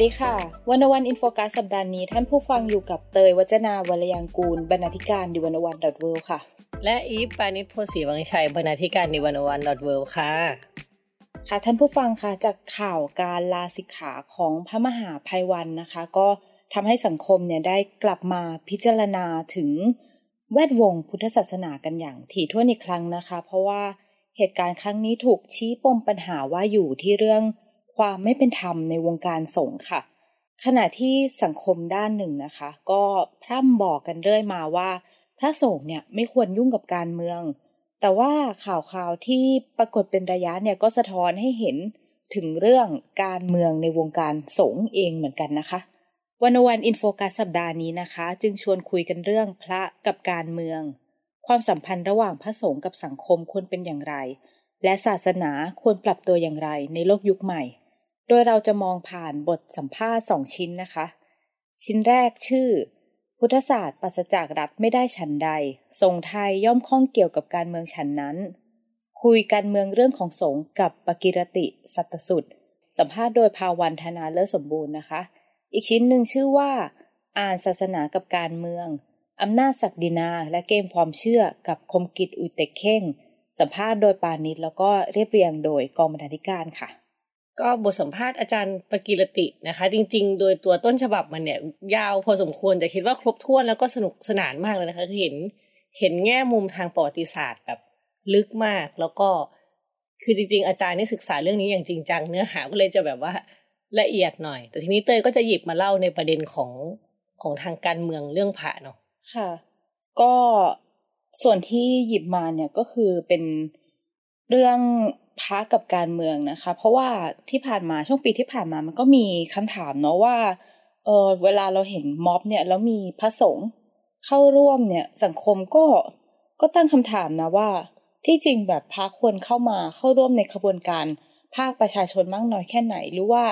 วัสดีค่ะ One O One In Focus สัปดาห์นี้ท่านผู้ฟังอยู่กับเตยวจนาวรรลยางกูร บรรณาธิการ The One O One dot world ค่ะ และอีฟปาณิส โพธิ์ศรีวังชัยบรรณาธิการ The One O One dot world ค่ะ ค่ะท่านผู้ฟังคะจากข่าวการลาสิกขาของพระมหาไพรวัลย์นะคะ ก็ทำให้สังคมเนี่ยได้กลับมาพิจารณาถึงแวดวงพุทธศาสนากันอย่างถี่ถ้วนอีกครั้งนะคะ เพราะว่าเหตุการณ์ครั้งนี้ถูกชี้ปมปัญหาว่าอยู่ที่เรื่อง ความไม่เป็นธรรมในวงการสงฆ์ค่ะ ขณะที่สังคมด้านหนึ่งนะคะ ก็พร่ำบอกกันเรื่อยมาว่า พระสงฆ์เนี่ยไม่ควรยุ่งกับการเมือง แต่ว่าข่าวข่าวที่ปรากฏเป็นระยะเนี่ยก็สะท้อนให้เห็นถึงเรื่องการเมืองในวงการสงฆ์เองเหมือนกันนะคะวันวันอินโฟกัสสัปดาห์นี้นะคะ จึงชวนคุยกันเรื่องพระกับการเมือง ความสัมพันธ์ระหว่างพระสงฆ์กับสังคมควรเป็นอย่างไร และศาสนาควรปรับตัวอย่างไรในโลกยุคใหม่ โดยเราจะมองผ่านบทสัมภาษณ์สองชิ้นนะคะ ชิ้นแรกชื่อ พุทธศาสตร์ปัสจากรัฐไม่ได้ฉันใดทรงไทยย่อมข้องเกี่ยวกับการเมืองฉันนั้น คุยการเมืองเรื่องของสงกับปกิรติสัตสุดสัมภาษณ์โดยภาวันธนาเลิศสมบูรณ์นะคะ อีกชิ้นหนึ่งชื่อว่า อ่านศาสนากับการเมืองอำนาจศักดินาและเกมความเชื่อกับคมกิจอุยเตกเข่ง สัมภาษณ์โดยปานิชแล้วก็เรียบเรียงโดยกองบรรณาธิการค่ะ ก็บทสัมภาษณ์อาจารย์ปกิรตินะคะ จริง ๆ โดยตัวต้นฉบับมันเนี่ย ยาวพอสมควรแต่คิดว่าครบถ้วนแล้วก็สนุกสนานมากเลยนะคะเห็นเห็นแง่มุมทางประวัติศาสตร์แบบลึกมาก แล้วก็คือจริง ๆ อาจารย์นี่ศึกษาเรื่องนี้อย่างจริงจังเนื้อหาก็เลยจะแบบว่าละเอียดหน่อย แต่ทีนี้เตยก็จะหยิบมาเล่าในประเด็นของของทางการเมืองเรื่องผ่าเนาะค่ะ ก็ส่วนที่หยิบมาเนี่ยก็คือเป็นเรื่อง พระกับการเมืองนะคะ เพราะว่าที่ผ่านมาช่วงปีที่ผ่านมามันก็มีคำถามเนาะว่าเออเวลาเราเห็นม็อบเนี่ยแล้วมีพระสงฆ์เข้าร่วมเนี่ยสังคมก็ก็ตั้งคำถามนะว่า ที่จริงแบบพระควรเข้ามาเข้าร่วมในขบวนการภาคประชาชนมากน้อยแค่ไหน หรือว่า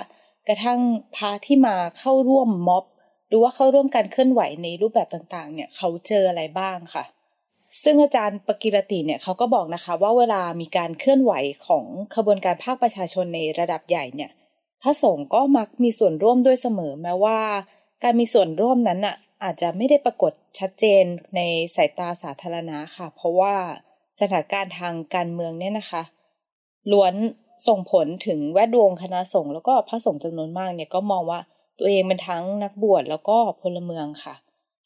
กระทั่งพระที่มาเข้าร่วมม็อบ หรือว่าเข้าร่วมการเคลื่อนไหวในรูปแบบต่างๆ เนี่ยเขาเจออะไรบ้างค่ะ ซึ่งอาจารย์ปกิรติเนี่ยเขาก็บอกนะคะว่าเวลามีการเคลื่อนไหวของขบวนการภาคประชาชนในระดับใหญ่เนี่ย พระสงฆ์ก็มักมีส่วนร่วมด้วยเสมอแม้ว่า การมีส่วนร่วมนั้นอะอาจจะไม่ได้ปรากฏชัดเจนในสายตาสาธารณะค่ะ เพราะว่าสถานการณ์ทางการเมืองเนี่ยนะคะ ล้วนส่งผลถึงแวดวงคณะสงฆ์แล้วก็พระสงฆ์จำนวนมากเนี่ยก็มองว่าตัวเองเป็นทั้งนักบวชแล้วก็พลเมืองค่ะ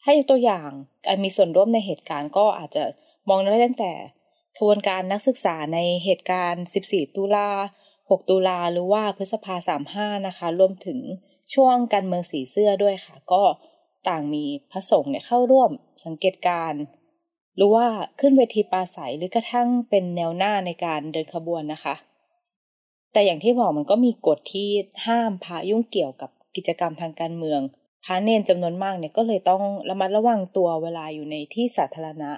ถ้ายกตัวอย่างการมีส่วนร่วมในเหตุการณ์ก็อาจจะมองได้ตั้งแต่ขบวนการนักศึกษาในเหตุการณ์ 14 ตุลา 6 ตุลาหรือว่าพฤษภา 35 นะคะ รวมถึงช่วงการเมืองสีเสื้อด้วยค่ะ ก็ต่างมีพระสงฆ์เนี่ยเข้าร่วมสังเกตการหรือว่าขึ้นเวทีปราศัยหรือกระทั่งเป็นแนวหน้าในการเดินขบวนนะคะ แต่อย่างที่บอกมันก็มีกฎที่ห้ามพายุ่งเกี่ยวกับกิจกรรมทางการเมือง พระเนนจำนวนมากเนี่ยก็เลยต้องระมัดระวังตัวเวลาอยู่ในที่สาธารณะ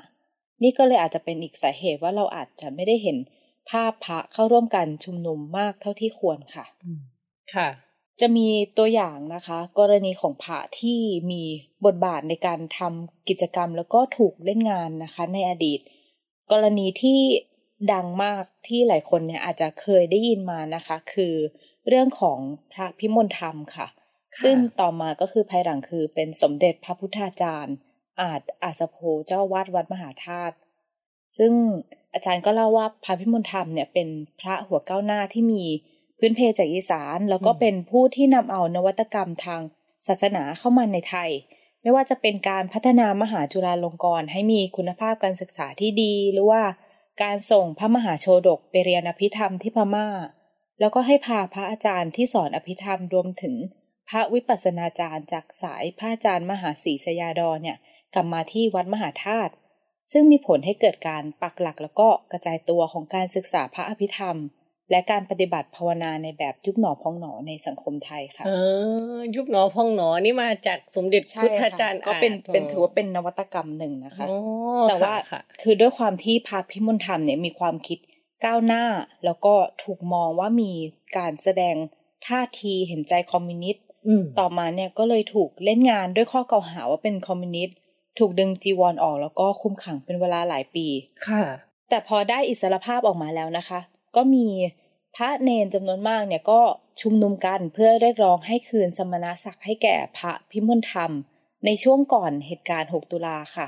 นี่ก็เลยอาจจะเป็นอีกสาเหตุว่าเราอาจจะไม่ได้เห็นภาพพระเข้าร่วมกันชุมนุมมากเท่าที่ควรค่ะ ค่ะ จะมีตัวอย่างนะคะ กรณีของพระที่มีบทบาทในการทำกิจกรรมแล้วก็ถูกเล่นงานนะคะ ในอดีต กรณีที่ดังมากที่หลายคนเนี่ยอาจจะเคยได้ยินมานะคะ คือเรื่องของพระพิมลธรรมค่ะ ซึ่งต่อมาก็คือภายหลังคือเป็นสมเด็จพระพุทธาจารย์ อาจอาสโพเจ้าวาดวัดมหาธาตุซึ่งอาจารย์ก็เล่าว่าพระพิมลธรรมเนี่ยเป็นพระหัวก้าวหน้าที่มีพื้นเพจากอีสาน แล้วก็เป็นผู้ที่นำเอานวัตกรรมทางศาสนาเข้ามาในไทย ไม่ว่าจะเป็นการพัฒนามหาจุฬาลงกรณ์ให้มีคุณภาพการศึกษาที่ดี หรือว่าการส่งพระมหาโชดกไปเรียนอภิธรรมที่พมา่า แล้วก็ให้พาพระอาจารย์ที่สอนอภิธรรมรวมถึง พระวิปัสสนาจารย์จากสายพระอาจารย์มหาศรีสยาดรเนี่ยกลับมาที่วัดมหาธาตุซึ่งมีผลให้เกิดการปักหลักแล้วก็กระจายตัวของการศึกษาพระอภิธรรมแและการปฏิบัติภาวนาในแบบยุบหนอพองหนอในสังคมไทยค่ะเออยุบหนอพองหนอนี่มาจากสมเด็จใช่พุทธาค่ะจารย์ก็เป็นอาจเป็นถือว่าเป็นนวัตกรรมหนึ่งนะคะอ๋อแต่ว่าค่ะคือด้วยความที่พระพิมลธรรมเนี่ยมีความคิดก้าวหน้า แล้วก็ถูกมองว่ามีการแสดงท่าทีเห็นใจคอมมิวนิสต์อืม ต่อมาเนี่ยก็เลยถูกเล่นงานด้วยข้อกล่าวหาว่าเป็นคอมมิวนิสต์ถูกดึงจีวรออกแล้วก็คุมขังเป็นเวลาหลายปี ค่ะ แต่พอได้อิสรภาพออกมาแล้วนะคะ ก็มีพระเนนจำนวนมากเนี่ยก็ชุมนุมกันเพื่อเรียกร้องให้คืนสมณศักดิ์ให้แก่พระพิมลธรรม ในช่วงก่อนเหตุการณ์ 6 ตุลาค่ะ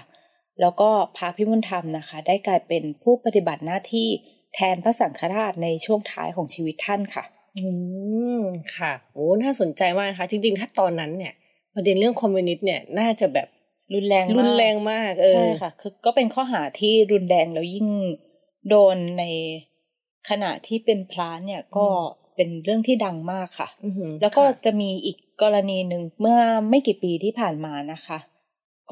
แล้วก็พระพิมลธรรมนะคะ ได้กลายเป็นผู้ปฏิบัติหน้าที่แทนพระสังฆราชในช่วงท้ายของชีวิตท่านค่ะ อืมค่ะโอ้น่าสนใจมากนะคะ จริงๆ ถ้าตอนนั้นเนี่ย ประเด็นเรื่องคอมมิวนิสต์เนี่ย น่าจะแบบรุนแรงมากรุนแรงมากเออใช่ค่ะ คือก็เป็นข้อหาที่รุนแรงแล้วยิ่งโดนในขณะที่เป็นพระเนี่ยก็เป็นเรื่องที่ดังมากค่ะอือหือแล้วก็ค่ะจะมีอีกกรณีหนึ่งเมื่อไม่กี่ปีที่ผ่านมานะคะ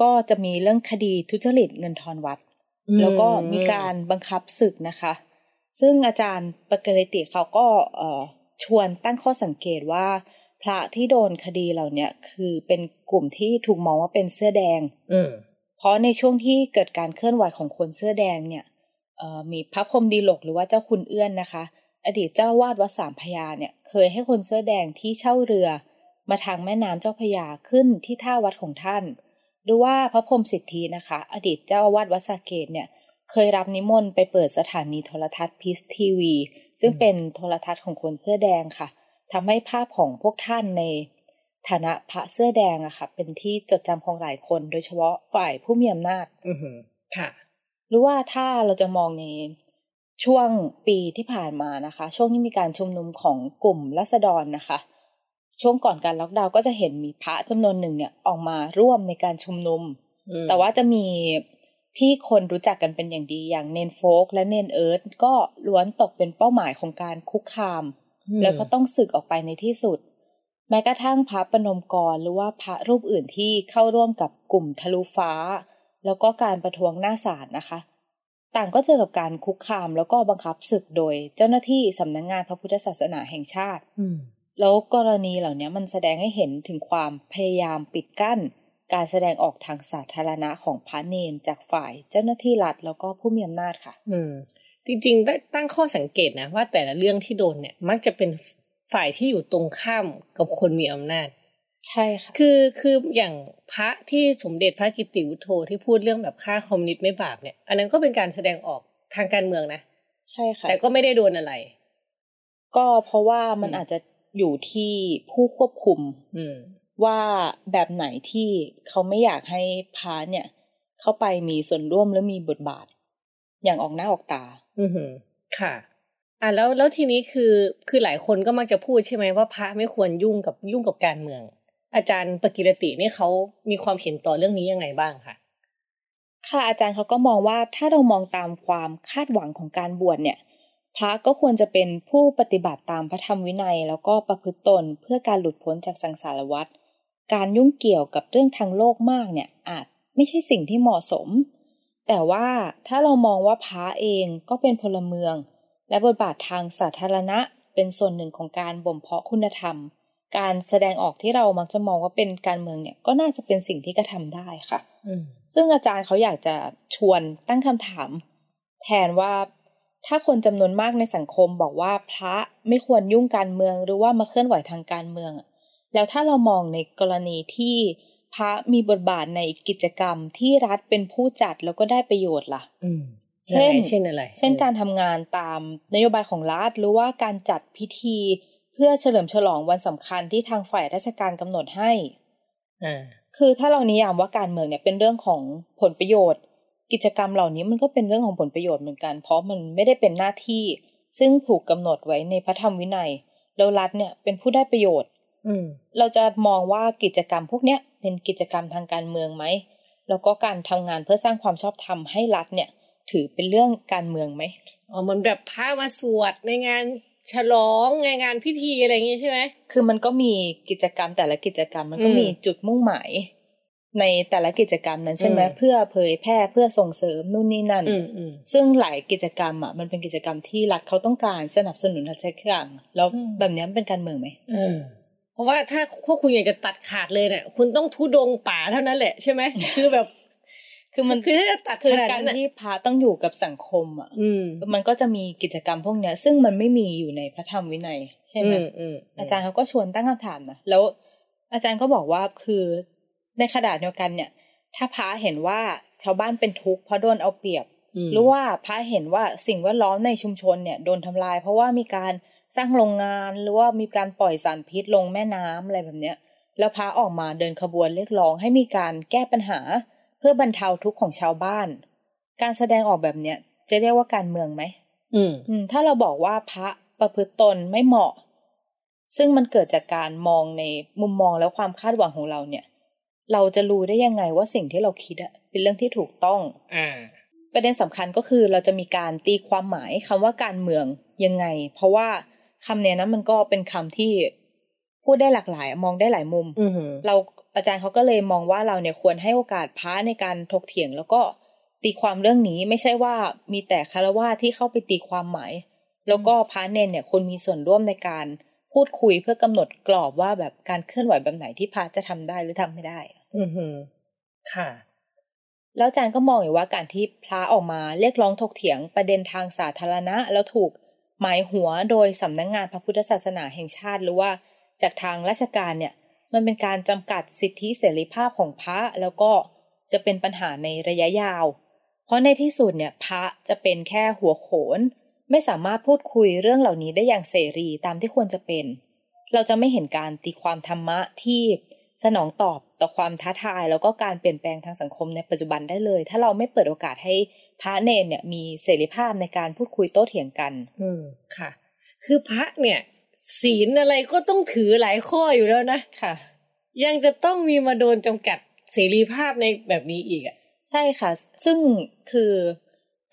ก็จะมีเรื่องคดีทุจริตเงินทอนวัดอืมแล้วก็มีการบังคับศึกนะคะ ซึ่งอาจารย์ปกริติเขาก็เอ่อ ชวนตั้งข้อสังเกตว่า พระที่โดนคดีเหล่าเนี้ยคือเป็นกลุ่มที่ถูกมองว่าเป็นเสื้อแดงอืมเพราะในช่วงที่เกิดการเคลื่อนไหวของคนเสื้อแดงเนี่ยเอ่อมีพระพรหมดีหลกหรือว่าเจ้าคุณเอื้อนนะคะ อดีตเจ้าวาดวัดสามพระยาเนี่ย เคยให้คนเสื้อแดงที่เช่าเรือ มาทางแม่น้ำเจ้าพระยาขึ้นที่ท่าวัดของท่าน หรือว่าพระพรหมสิทธีนะคะ อดีตเจ้าอาวาดวัดสาเกตเนี่ย เคยรับนิมนต์ไปเปิดสถานีโทรทัศน์พีซทีวี ซึ่งเป็นโทรทัศน์ของคนเสื้อแดงค่ะทำให้ภาพของพวกท่านในฐานะพระเสื้อแดงอะค่ะ เป็นที่จดจำของหลายคน โดยเฉพาะฝ่ายผู้มีอำนาจอือหือค่ะ หรือว่าถ้าเราจะมองในช่วงปีที่ผ่านมานะคะ ช่วงที่มีการชุมนุมของกลุ่มรัษฎรนะคะ ช่วงก่อนการล็อกดาวน์ก็จะเห็นมีพระจำนวนหนึ่งเนี่ยออกมาร่วมในการชุมนุมอืมแต่ว่าจะมี ที่คนรู้จักกันเป็นอย่างดีอย่างเนนโฟกและเนนเอิร์ธก็ล้วนตกเป็นเป้าหมายของการคุกคาม แล้วก็ต้องสึกออกไปในที่สุด แม้กระทั่งพระปนมกรหรือว่าพระรูปอื่นที่เข้าร่วมกับกลุ่มทะลุฟ้า แล้วก็การประท้วงหน้าศาลนะคะ ต่างก็เจอกับการคุกคามแล้วก็บังคับศึกโดย เจ้าหน้าที่สำนักงงานพระพุทธศาสนาแห่งชาติอืมแล้วกรณีเหล่านี้มันแสดงให้เห็นถึงความพยายามปิดกั้น การแสดงออกทางสาธารณะของพระเนนจากฝ่ายเจ้าหน้าที่รัฐแล้วก็ผู้มีอำนาจค่ะ อืม จริงๆ ได้ตั้งข้อสังเกตนะว่าแต่ละเรื่องที่โดนเนี่ย มักจะเป็นฝ่ายที่อยู่ตรงข้ามกับคนมีอำนาจ ใช่ค่ะ คือคืออย่างพระที่สมเด็จพระกิตติวุฒโธที่พูดเรื่องแบบฆ่าคอมมิวนิสต์ไม่บาปเนี่ย อันนั้นก็เป็นการแสดงออกทางการเมืองนะ ใช่ค่ะ แต่ก็ไม่ได้โดนอะไร ก็เพราะว่ามันอืมอาจจะอยู่ที่ผู้ควบคุม อืม ว่าแบบไหนที่เขาไม่อยากให้พระเนี่ย เข้าไปมีส่วนร่วมหรือมีบทบาท อย่างออกหน้าออกตา อือหือ ค่ะ อะแล้วแล้วทีนี้คือคือหลายคนก็มักจะพูดใช่ไหมว่าพระไม่ควรยุ่งกับยุ่งกับการเมือง อาจารย์ปกิรตินี่เขามีความเห็นต่อเรื่องนี้ยังไงบ้างคะค่ะอาจารย์เขาก็มองว่าถ้าเรามองตามความคาดหวังของการบวชเนี่ยพระก็ควรจะเป็นผู้ปฏิบัติตามพระธรรมวินัย แล้วก็ประพฤติตนเพื่อการหลุดพ้นจากสังสารวัฏ การยุ่งเกี่ยวกับเรื่องทางโลกมากเนี่ยอาจไม่ใช่สิ่งที่เหมาะสม แต่ว่าถ้าเรามองว่าพระเองก็เป็นพลเมือง และบทบาททางสาธารณะเป็นส่วนหนึ่งของการบ่มเพาะคุณธรรม การแสดงออกที่เรามักจะมองว่าเป็นการเมืองเนี่ยก็น่าจะเป็นสิ่งที่กระทำได้ค่ะอืมซึ่งอาจารย์เขาอยากจะชวนตั้งคำถาม แทนว่าถ้าคนจำนวนมากในสังคมบอกว่าพระไม่ควรยุ่งการเมืองหรือว่ามาเคลื่อนไหวทางการเมืองอะ แล้วถ้าเรามองในกรณีที่พระมีบทบาทในกิจกรรมที่รัฐเป็นผู้จัดแล้วก็ได้ประโยชน์ล่ะอืมเช่นยังไงเช่นอะไร เช่นการทำงานตามนโยบายของรัฐหรือว่าการจัดพิธีเพื่อเฉลิมฉลองวันสำคัญที่ทางฝ่ายราชการกำหนดให้อ่าคือถ้าเรานิยามว่าการเมืองเนี่ยเป็นเรื่องของผลประโยชน์ กิจกรรมเหล่านี้มันก็เป็นเรื่องของผลประโยชน์เหมือนกัน เพราะมันไม่ได้เป็นหน้าที่ ซึ่งถูกกำหนดไว้ในพระธรรมวินัยแล้วรัฐเนี่ยเป็นผู้ได้ประโยชน์อืม เราจะมองว่ากิจกรรมพวกเนี้ยเป็นกิจกรรมทางการเมืองไหม แล้วก็การทำงานเพื่อสร้างความชอบธรรมให้รัฐเนี่ย ถือเป็นเรื่องการเมืองไหมอ๋อเหมือนแบบพระมาสวดในงานฉลองในงานพิธีอะไรอย่างงี้ใช่ไหมคือมันก็มีกิจกรรมแต่ละกิจกรรมมันก็อืมมีจุดมุ่งหมาย ในแต่ละกิจกรรมนั้นใช่ไหมเพื่อเผยแพร่เพื่อส่งเสริมนู่นนี่นั่นอืมอืมซึ่งหลายกิจกรรมอะมันเป็นกิจกรรมที่รัฐเขาต้องการสนับสนุนอะไรสักอย่างแล้วอืมแบบนี้มันเป็นการเมืองไหม เออเพราะว่าถ้าพวกคุณอยากจะตัดขาดเลยเนี่ยคุณต้องทุดงป่าเท่านั้นแหละใช่ไหมคือแบบ คือมันคือถ้าจะตัดคือขนาดการนั้นน่ะที่พระต้องอยู่กับสังคม อะ อืมมันก็จะมีกิจกรรมพวกเนี้ย ซึ่งมันไม่มีอยู่ในพระธรรมวินัย ใช่ไหมอืมอืมอาจารย์เขาก็ชวนตั้งคำถามนะแล้ว อาจารย์ก็บอกว่าคือในขณะเดียวกันเนี่ย ถ้าพระเห็นว่าชาวบ้านเป็นทุกข์เพราะโดนเอาเปรียบมหรือว่าพระเห็นว่าสิ่งแวดล้อมในชุมชนเนี่ยโดนทำลาย เพราะว่ามีการ สร้างโรงงานหรือว่ามีการปล่อยสารพิษลงแม่น้ำอะไรแบบเนี้ย แล้วพระออกมาเดินขบวนเรียกร้องให้มีการแก้ปัญหา เพื่อบรรเทาทุกข์ของชาวบ้าน การแสดงออกแบบเนี้ยจะเรียกว่าการเมืองไหมอืมอืมถ้าเราบอกว่าพระประพฤติตนไม่เหมาะ ซึ่งมันเกิดจากการมองในมุมมองและความคาดหวังของเราเนี่ย เราจะรู้ได้ยังไงว่าสิ่งที่เราคิดอะเป็นเรื่องที่ถูกต้องอ่าประเด็นสำคัญก็คือเราจะมีการตีความหมายคำว่าการเมืองยังไง เพราะว่า คำเนี้ยนะมันก็เป็นคำที่พูดได้หลากหลาย มองได้หลายมุมอืมเราอาจารย์เขาก็เลยมองว่าเราเนี่ยควรให้โอกาสพระในการถกเถียง แล้วก็ตีความเรื่องนี้ไม่ใช่ว่ามีแต่คารวะที่เข้าไปตีความหมาย แล้วก็พระเนนเนี่ยควรมีส่วนร่วมในการพูดคุยเพื่อกำหนดกรอบว่าแบบการเคลื่อนไหวแบบไหนที่พระจะทำได้หรือทำไม่ได้ อืมค่ะ แล้วอาจารย์ก็มองอีกว่าการที่พระออกมาเรียกร้องถกเถียงประเด็นทางสาธารณะ แล้วถูก หมายหัวโดยสำนักงงานพระพุทธศาสนาแห่งชาติ หรือว่าจากทางราชการเนี่ยมันเป็นการจำกัดสิทธิเสรีภาพของพระแล้วก็จะเป็นปัญหาในระยะยาว เพราะในที่สุดเนี่ยพระจะเป็นแค่หัวโขน ไม่สามารถพูดคุยเรื่องเหล่านี้ได้อย่างเสรีตามที่ควรจะเป็น เราจะไม่เห็นการตีความธรรมะที่สนองตอบ ต่อความท้าทายแล้วก็การเปลี่ยนแปลงทางสังคมในปัจจุบันได้เลย ถ้าเราไม่เปิดโอกาสให้พระเนนเนี่ยมีเสรีภาพในการพูดคุยโต้เถียงกัน อืมค่ะ คือพระเนี่ย ศีลอะไรก็ต้องถือหลายข้ออยู่แล้วนะค่ะ ยังจะต้องมีมาโดนจำกัดเสรีภาพในแบบนี้อีกอะใช่ค่ะ ซึ่งคือ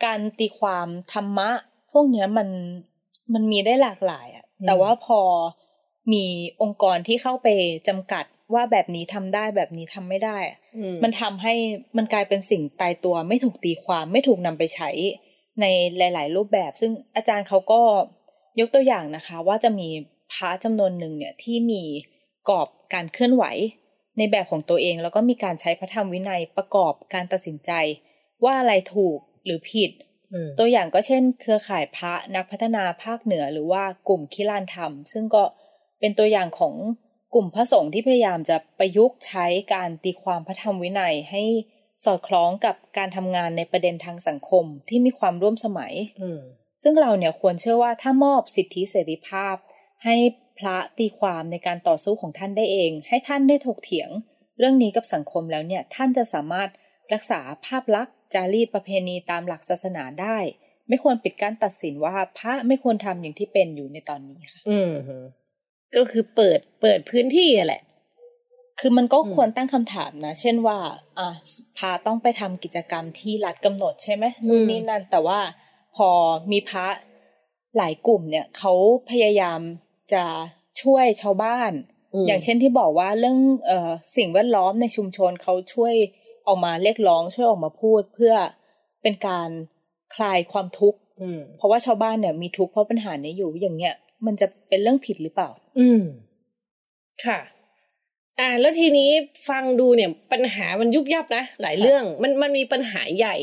การตีความธรรมะ พวกเนี้ยมันมันมีได้หลากหลายอะอืมแต่ว่าพอมีองค์กรที่เข้าไปจำกัด ว่าแบบนี้ทำได้แบบนี้ทำไม่ได้อะอืมมันทำให้มันกลายเป็นสิ่งตายตัวไม่ถูกตีความไม่ถูกนำไปใช้ในหลาย ๆ รูปแบบ ซึ่งอาจารย์เขาก็ยกตัวอย่างนะคะ ว่าจะมีพระจำนวนหนึ่งเนี่ยที่มีกรอบการเคลื่อนไหว ในแบบของตัวเอง แล้วก็มีการใช้พระธรรมวินัยประกอบการตัดสินใจ ว่าอะไรถูกหรือผิดอืมตัวอย่างก็เช่น เครือข่ายพระนักพัฒนาภาคเหนือ หรือว่ากลุ่มคิลานธรรม ซึ่งก็เป็นตัวอย่างของ กลุ่มพระสงฆ์ที่พยายามจะประยุกต์ใช้การตีความพระธรรมวินัยให้สอดคล้องกับการทำงานในประเด็นทางสังคมที่มีความร่วมสมัยอืมซึ่งเราเนี่ยควรเชื่อว่าถ้ามอบสิทธิเสรีภาพ ให้พระตีความในการต่อสู้ของท่านได้เอง ให้ท่านได้ถกเถียง เรื่องนี้กับสังคมแล้วเนี่ยท่านจะสามารถรักษาภาพลักษณ์จารีตประเพณีตามหลักศาสนาได้ ไม่ควรปิดกั้นตัดสินว่าพระไม่ควรทำอย่างที่เป็นอยู่ในตอนนี้ค่ะ อืม ก็คือเปิดเปิดพื้นที่อะแหละ คือมันก็อืมควรตั้งคำถามนะ เช่นว่า อะพาต้องไปทำกิจกรรมที่รัฐกำหนดใช่ไหมนู่นนี่นั่น แต่ว่าพอมีพระหลายกลุ่มเนี่ยเขาพยายามจะช่วยชาวบ้านมอย่างเช่นที่บอกว่าเรื่องเอ่อสิ่งแวดล้อมในชุมชนเขาช่วยออกมาเรียกร้อง ช่วยออกมาพูดเพื่อเป็นการคลายความทุกข์อืมเพราะว่าชาวบ้านเนี่ยมีทุกข์เพราะปัญหานี้อยู่อย่างเงี้ย มันจะเป็นเรื่องผิดหรือเปล่า อืม ค่ะ อ่า แล้วทีนี้ฟังดูเนี่ย ปัญหามันยุบยับนะหลายเรื่อง มันมันมีปัญหาใหญ่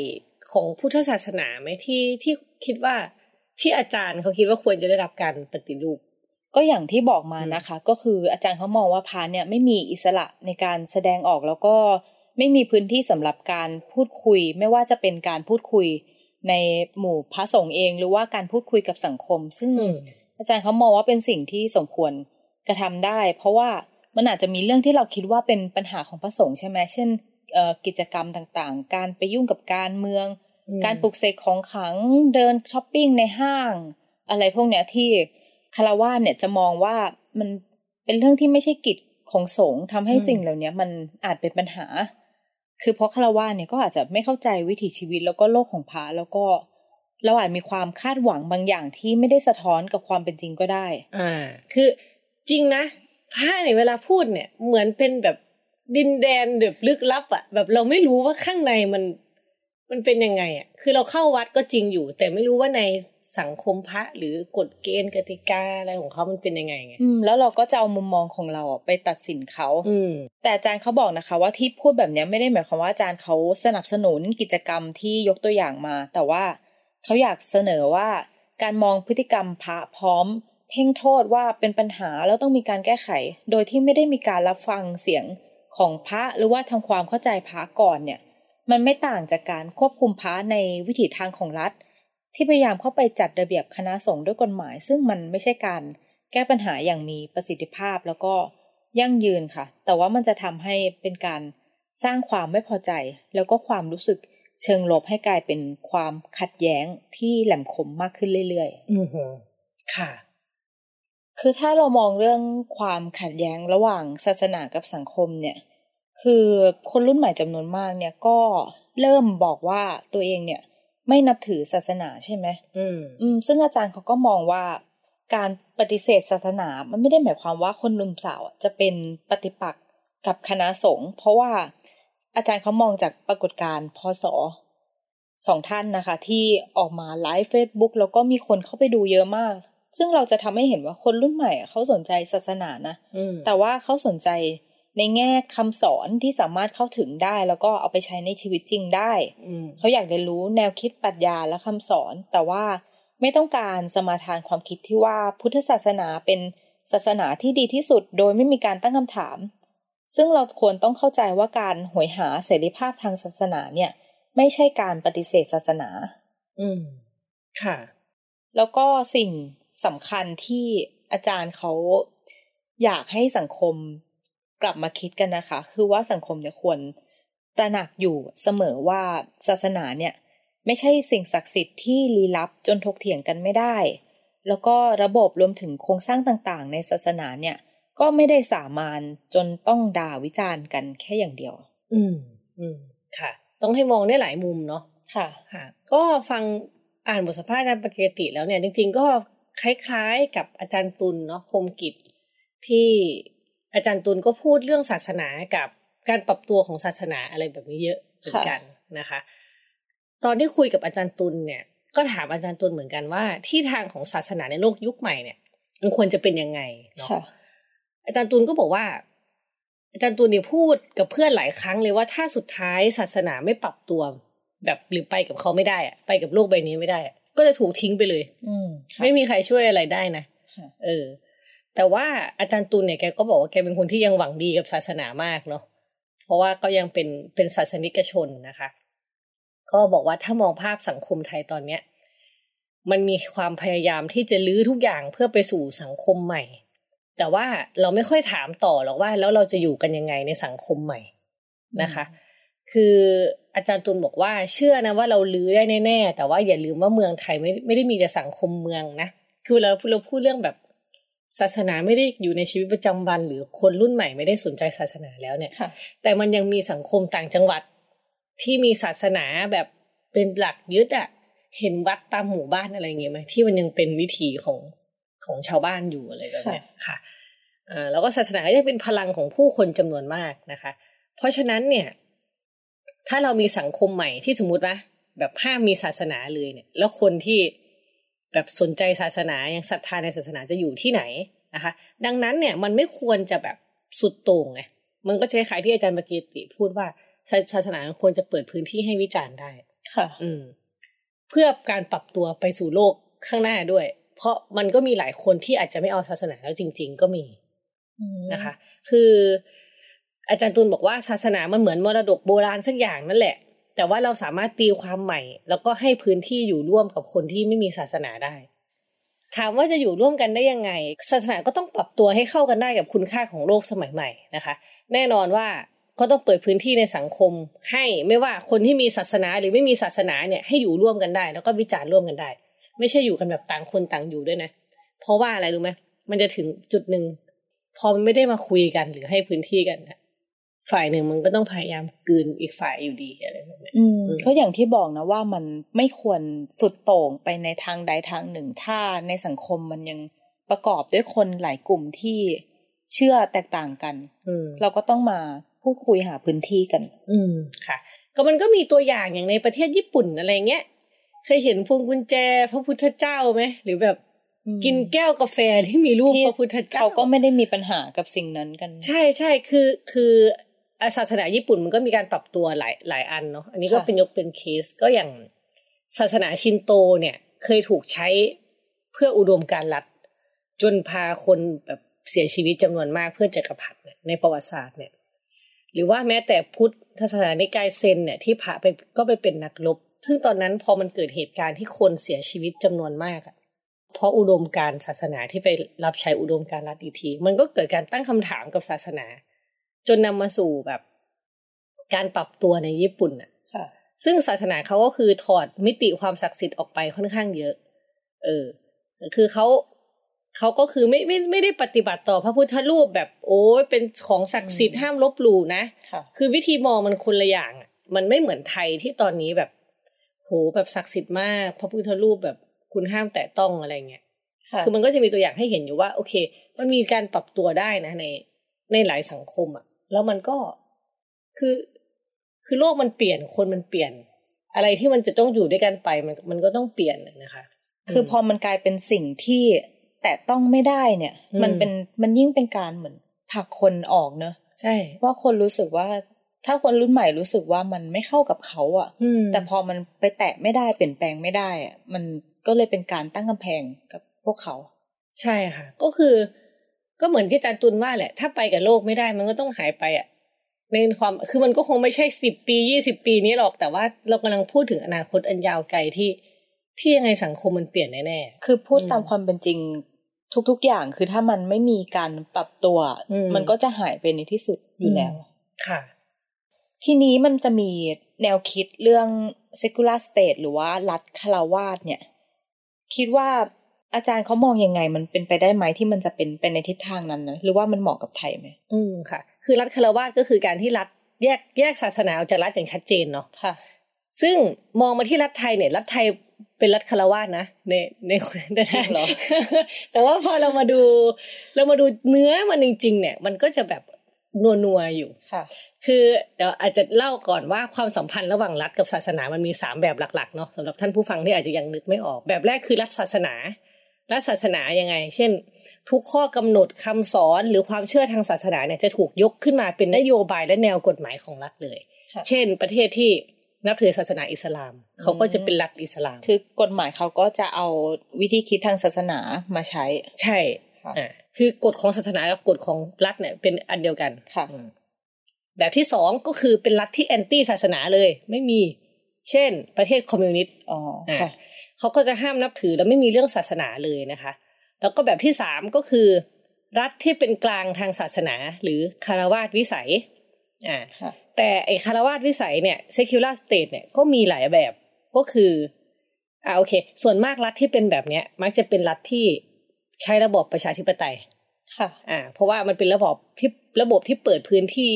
ของพุทธศาสนาไหมที่ที่คิดว่าที่อาจารย์เขาคิดว่าควรจะได้รับการปฏิรูป ก็อย่างที่บอกมาอืมนะคะ ก็คืออาจารย์เขามองว่าพระเนี่ย ไม่มีอิสระในการแสดงออกแล้วก็ไม่มีพื้นที่สำหรับการพูดคุย ไม่ว่าจะเป็นการพูดคุยในหมู่พระสงฆ์เอง หรือว่าการพูดคุยกับสังคม ซึ่ง อืมอาจารย์เขามองว่าเป็นสิ่งที่สมควรกระทำได้ เพราะว่ามันอาจจะมีเรื่องที่เราคิดว่าเป็นปัญหาของพระสงฆ์ใช่ไหมเช่นเอ่อกิจกรรมต่างๆ การไปยุ่งกับการเมืองอืมการปลุกเสกของขลังเดินช้อปปิ้งในห้าง อะไรพวกเนี้ยที่คารวะเนี่ยจะมองว่ามันเป็นเรื่องที่ไม่ใช่กิจของสงฆ์ทำให้อืมสิ่งเหล่านี้มันอาจเป็นปัญหา คือเพราะคารวะเนี่ยก็อาจจะไม่เข้าใจวิถีชีวิตแล้วก็โลกของพระแล้วก็ เราอาจมีความคาดหวังบางอย่างที่ไม่ได้สะท้อนกับความเป็นจริงก็ได้ อ่า คือจริงนะพระเนี่ยเวลาพูดเนี่ย เหมือนเป็นแบบดินแดนแบบลึกลับอะแบบเราไม่รู้ว่าข้างในมัน มันเป็นยังไงอะคือเราเข้าวัดก็จริงอยู่ แต่ไม่รู้ว่าในสังคมพระหรือกฎเกณฑ์กติกาอะไรของเขามันเป็นยังไงไงอืมแล้วเราก็จะเอามุมมองของเราอะไปตัดสินเขา อืม แต่อาจารย์เขาบอกนะคะ ว่าที่พูดแบบเนี้ยไม่ได้หมายความว่าอาจารย์เขาสนับสนุนกิจกรรมที่ยกตัวอย่างมา แต่ว่า เขาอยากเสนอว่าการมองพฤติกรรมพระพร้อม เพ่งโทษว่าเป็นปัญหาแล้วต้องมีการแก้ไข โดยที่ไม่ได้มีการรับฟังเสียงของพระหรือว่าทำความเข้าใจพระก่อนเนี่ยมันไม่ต่างจากการควบคุมพระในวิถีทางของรัฐ ที่พยายามเข้าไปจัดระเบียบคณะสงฆ์ด้วยกฎหมาย ซึ่งมันไม่ใช่การแก้ปัญหาอย่างมีประสิทธิภาพแล้วก็ยั่งยืนค่ะ แต่ว่ามันจะทำให้เป็นการสร้างความไม่พอใจ แล้วก็ความรู้สึก เชิงลบให้กลายเป็นความขัดแย้งที่แหลมคมมากขึ้นเรื่อยอืมหือค่ะๆคือถ้าเรามองเรื่องความขัดแย้งระหว่างศาสนากับสังคมเนี่ย คือคนรุ่นใหม่จำนวนมากเนี่ยก็เริ่มบอกว่าตัวเองเนี่ย ไม่นับถือศาสนาใช่ไหมอืม อืม ซึ่งอาจารย์เขาก็มองว่าการปฏิเสธศาสนา มันไม่ได้หมายความว่าคนหนุ่มสาวอะจะเป็นปฏิปักษ์กับคณะสงฆ์เพราะว่า อาจารย์เขามองจากปรากฏการณ์พส.สองท่านนะคะ ที่ออกมา live Facebook แล้วก็มีคนเข้าไปดูเยอะมาก ซึ่งเราจะทำให้เห็นว่าคนรุ่นใหม่อะเขาสนใจศาสนานะอืมแต่ว่าเขาสนใจในแง่คำสอนที่สามารถเข้าถึงได้ แล้วก็เอาไปใช้ในชีวิตจริงได้อืมเขาอยากเรียนรู้แนวคิดปรัชญาและคำสอน แต่ว่าไม่ต้องการสมาทานความคิดที่ว่าพุทธศาสนาเป็นศาสนาที่ดีที่สุด โดยไม่มีการตั้งคำถาม ซึ่งเราควรต้องเข้าใจว่าการหวยหาเสรีภาพทางศาสนาเนี่ย ไม่ใช่การปฏิเสธศาสนา อืม ค่ะ แล้วก็สิ่งสำคัญที่อาจารย์เขาอยากให้สังคมกลับมาคิดกันนะคะ คือว่าสังคมเนี่ยควรตระหนักอยู่เสมอว่าศาสนาเนี่ย ไม่ใช่สิ่งศักดิ์สิทธิ์ที่ลี้ลับจนถกเถียงกันไม่ได้ แล้วก็ระบบรวมถึงโครงสร้างต่างๆ ในศาสนาเนี่ย ก็ไม่ได้สามานจนต้องด่าวิจารณ์กันแค่อย่างเดียว อืม อืม ค่ะ ต้องให้มองได้หลายมุมเนาะ ค่ะ ค่ะ ก็ฟังอ่านบทสัมภาษณ์อาจารย์ปกติแล้วเนี่ย จริง ๆ ก็คล้ายๆ กับอาจารย์ตุลเนาะพรหมกิจ ที่อาจารย์ตุลก็พูดเรื่องศาสนากับการปรับตัวของศาสนาอะไรแบบนี้เยอะเหมือนกันนะคะ ตอนที่คุยกับอาจารย์ตุลเนี่ย ก็ถามอาจารย์ตุลเหมือนกันว่า ที่ทางของศาสนาในโลกยุคใหม่เนี่ย มันควรจะเป็นยังไงเนาะค่ะ อาจารย์ตูนก็บอกว่า อาจารย์ตูนเนี่ยพูดกับเพื่อนหลายครั้งเลยว่าถ้าสุดท้ายศาสนาไม่ปรับตัวแบบหรือไปกับเขาไม่ได้อะไปกับโลกใบนี้ไม่ได้อะก็จะถูกทิ้งไปเลย อืมค่ะไม่มีใครช่วยอะไรได้นะค่ะเออ แต่ว่าอาจารย์ตูนเนี่ยแกก็บอกว่าแกเป็นคนที่ยังหวังดีกับศาสนามากเนาะเพราะว่าก็ยังเป็นเป็นศาสนิกชนนะคะ ก็บอกว่าถ้ามองภาพสังคมไทยตอนเนี้ย มันมีความพยายามที่จะลื้อทุกอย่างเพื่อไปสู่สังคมใหม่ แต่ว่าเราไม่ค่อยถามต่อหรอกว่า แล้วเราจะอยู่กันยังไงในสังคมใหม่นะคะ คืออาจารย์ตุลบอกว่าเชื่อนะว่าเราลื้อได้แน่ๆแต่ว่าอย่าลืมว่าเมืองไทยไม่ไม่ได้มีแต่สังคมเมืองนะคือเราเราพูดเรื่องแบบศาสนาไม่ได้อยู่ในชีวิตประจำวัน หรือคนรุ่นใหม่ไม่ได้สนใจศาสนาแล้วเนี่ยค่ะแต่มันยังมีสังคมต่างจังหวัดที่มีศาสนาแบบเป็นหลักยึดอะเห็นวัดตามหมู่บ้านอะไรเงี้ยไหมที่มันยังเป็นวิถีของ ของชาวบ้านอยู่อะไรแบบเนี้ยค่ะอ่าแล้วก็ศาสนาก็ยังเป็นพลังของผู้คนจำนวนมากนะคะ เพราะฉะนั้นเนี่ย ถ้าเรามีสังคมใหม่ที่สมมุติว่าแบบห้ามมีศาสนาเลยเนี่ย แล้วคนที่แบบสนใจศาสนายังศรัทธาในศาสนาจะอยู่ที่ไหนนะคะ ดังนั้นเนี่ยมันไม่ควรจะแบบสุดโต่งไงมันก็จะคล้ายๆที่อาจารย์ปกีติพูดว่าศาศาสนาควรจะเปิดพื้นที่ให้วิจารณ์ได้ ค่ะ อืม เพื่อการปรับตัวไปสู่โลกข้างหน้าด้วย เพราะมันก็มีหลายคนที่อาจจะไม่เอาศาสนาแล้วจริง ๆ ก็มีอืมนะคะ คือ อาจารย์ตุลบอกว่าศาสนามันเหมือนมรดกโบราณสักอย่างนั่นแหละ แต่ว่าเราสามารถตีความใหม่ แล้วก็ให้พื้นที่อยู่ร่วมกับคนที่ไม่มีศาสนาได้ ถามว่าจะอยู่ร่วมกันได้ยังไง ศาสนาก็ต้องปรับตัวให้เข้ากันได้กับคุณค่าของโลกสมัยใหม่นะคะ แน่นอนว่าก็ต้องเปิดพื้นที่ในสังคม ให้ไม่ว่าคนที่มีศาสนาหรือไม่มีศาสนาเนี่ยให้อยู่ร่วมกันได้ แล้วก็วิจารณ์ร่วมกันได้ ไม่ใช่อยู่กันแบบต่างคนต่างอยู่ด้วยนะ เพราะว่าอะไรรู้ไหมมันจะถึงจุดหนึ่งพอมันไม่ได้มาคุยกันหรือให้พื้นที่กันนะฝ่ายหนึ่งมันก็ต้องพยายามกลืนอีกฝ่ายอยู่ดีอะไรแบบเนี้ยอืมอืมก็อย่างที่บอกนะว่ามันไม่ควรสุดโต่งไปในทางใดทางหนึ่ง ถ้าในสังคมมันยังประกอบด้วยคนหลายกลุ่มที่เชื่อแตกต่างกันอืมเราก็ต้องมาพูดคุยหาพื้นที่กัน อืมค่ะ ก็มันก็มีตัวอย่างอย่างในประเทศญี่ปุ่นอะไรเงี้ย เคยเห็นพวงกุญแจพระพุทธเจ้าไหมหรือแบบกินแก้วกาแฟที่มีรูปพระพุทธเจ้าเขาก็ไม่ได้มีปัญหากับสิ่งนั้นกัน ใช่ใช่คือคือศาสนาญี่ปุ่นมันก็มีการปรับตัวหลายหลายอันเนาะอันนี้ก็เป็นยกเป็นเคสก็อย่างศาสนาชินโตเนี่ย เคยถูกใช้เพื่ออุดมการรัฐ จนพาคนแบบเสียชีวิตจำนวนมากเพื่อจักรพรรดิในประวัติศาสตร์เนี่ย หรือว่าแม้แต่พุทธศาสนาในกายเซนเนี่ยที่พระไปก็ไปเป็นนักรบ ซึ่งตอนนั้นพอมันเกิดเหตุการณ์ที่คนเสียชีวิตจำนวนมากอะเพราะอุดมการศาสนาที่ไปรับใช้อุดมการรัฐอีกที มันก็เกิดการตั้งคำถามกับศาสนา จนนำมาสู่แบบการปรับตัวในญี่ปุ่นอะค่ะ ซึ่งศาสนาเขาก็คือถอดมิติความศักดิ์สิทธิ์ออกไปค่อนข้างเยอะ เออ คือเขาเขาก็คือไม่ไม่ไม่ได้ปฏิบัติต่อพระพุทธรูปแบบ โอ้ยเป็นของศักดิ์สิทธิ์ห้ามลบหลู่นะค่ะคือวิธีมองมันคนละอย่างอะมันไม่เหมือนไทยที่ตอนนี้แบบ โหแบบศักดิ์สิทธิ์มากพระพุทธรูปแบบคุณห้ามแตะต้องอะไรเงี้ยค่ะคือมันก็จะมีตัวอย่างให้เห็นอยู่ว่า โอเค มันมีการปรับตัวได้นะในในหลายสังคมอะ แล้วมันก็คือคือโลกมันเปลี่ยนคนมันเปลี่ยน อะไรที่มันจะต้องอยู่ด้วยกันไปมันมันก็ต้องเปลี่ยนนะคะ คือพอมันกลายเป็นสิ่งที่แตะต้องไม่ได้เนี่ยอืมมันเป็นมันยิ่งเป็นการเหมือนผลักคนออกเนอะใช่ว่าคนรู้สึกว่า ถ้าคนรุ่นใหม่รู้สึกว่ามันไม่เข้ากับเขาอะอืมแต่พอมันไปแตะไม่ได้เปลี่ยนแปลงไม่ได้อะมันก็เลยเป็นการตั้งกำแพงกับพวกเขา ใช่ค่ะ ก็คือ ก็เหมือนที่อาจารย์ตุลว่าแหละ ถ้าไปกับโลกไม่ได้มันก็ต้องหายไปอะในความคือมันก็คงไม่ใช่สิบปียี่สิบปีนี้หรอกแต่ว่าเรากำลังพูดถึงอนาคตอันยาวไกลที่ ที่ยังไงสังคมมันเปลี่ยนแน่คือพูดอืมตามความเป็นจริงทุก ๆ อย่างคือถ้ามันไม่มีการปรับตัวอืมมันก็จะหายไปในที่สุดอยู่แล้วๆค่ะ ทีนี้มันจะมีแนวคิดเรื่อง secular state หรือว่ารัฐคารวาสเนี่ย คิดว่าอาจารย์เขามองยังไง มันเป็นไปได้ไหมที่มันจะเป็นไปในทิศทางนั้นนะหรือว่ามันเหมาะกับไทยไหมอืมค่ะ คือรัฐคารวาสก็คือการที่รัฐแยกแยกศาสนาออกจากรัฐอย่างชัดเจนเนาะค่ะ ซึ่งมองมาที่รัฐไทยเนี่ยรัฐไทยเป็นรัฐคารวาสนะในในในจริงเหรอแต่ว่าพอเรามาดู เรามาดูเนื้อมันจริง ๆ เนี่ย มันก็จะแบบ นัวนัวๆอยู่ค่ะ คือเดี๋ยวอาจจะเล่าก่อนว่าความสัมพันธ์ระหว่างรัฐกับศาสนามันมีสามแบบหลักๆเนาะสำหรับท่านผู้ฟังที่อาจจะยังนึกไม่ออก แบบแรกคือรัฐศาสนารัฐศาสนายังไง เช่น ทุกข้อกำหนดคำสอนหรือความเชื่อทางศาสนาเนี่ยจะถูกยกขึ้นมาเป็นนโยบายและแนวกฎหมายของรัฐเลยค่ะเช่น ประเทศที่นับถือศาสนาอิสลาม เขาก็จะเป็นรัฐอิสลาม คือกฎหมายเขาก็จะเอาวิธีคิดทางศาสนามาใช้ ใช่ ค่ะอ่าคือกฎของศาสนากับกฎของรัฐเนี่ยเป็นอันเดียวกันค่ะอืมแบบที่สองก็คือเป็นรัฐที่ anti ศาสนาเลย ไม่มี เช่น ประเทศคอมมิวนิสต์อ๋ออ่าค่ะเขาก็จะห้ามนับถือแล้วไม่มีเรื่องศาสนาเลยนะคะ แล้วก็แบบที่สามก็คือ รัฐที่เป็นกลางทางศาสนา หรือฆราวาสวิสัยอ่าค่ะแต่ไอฆราวาสวิสัยเนี่ย secular state เนี่ยก็มีหลายแบบก็คืออ่าโอเค ส่วนมากรัฐที่เป็นแบบเนี้ย มักจะเป็นรัฐที่ ใช้ระบอบประชาธิปไตย ค่ะ อ่า เพราะว่ามันเป็นระบบที่ระบบที่เปิดพื้นที่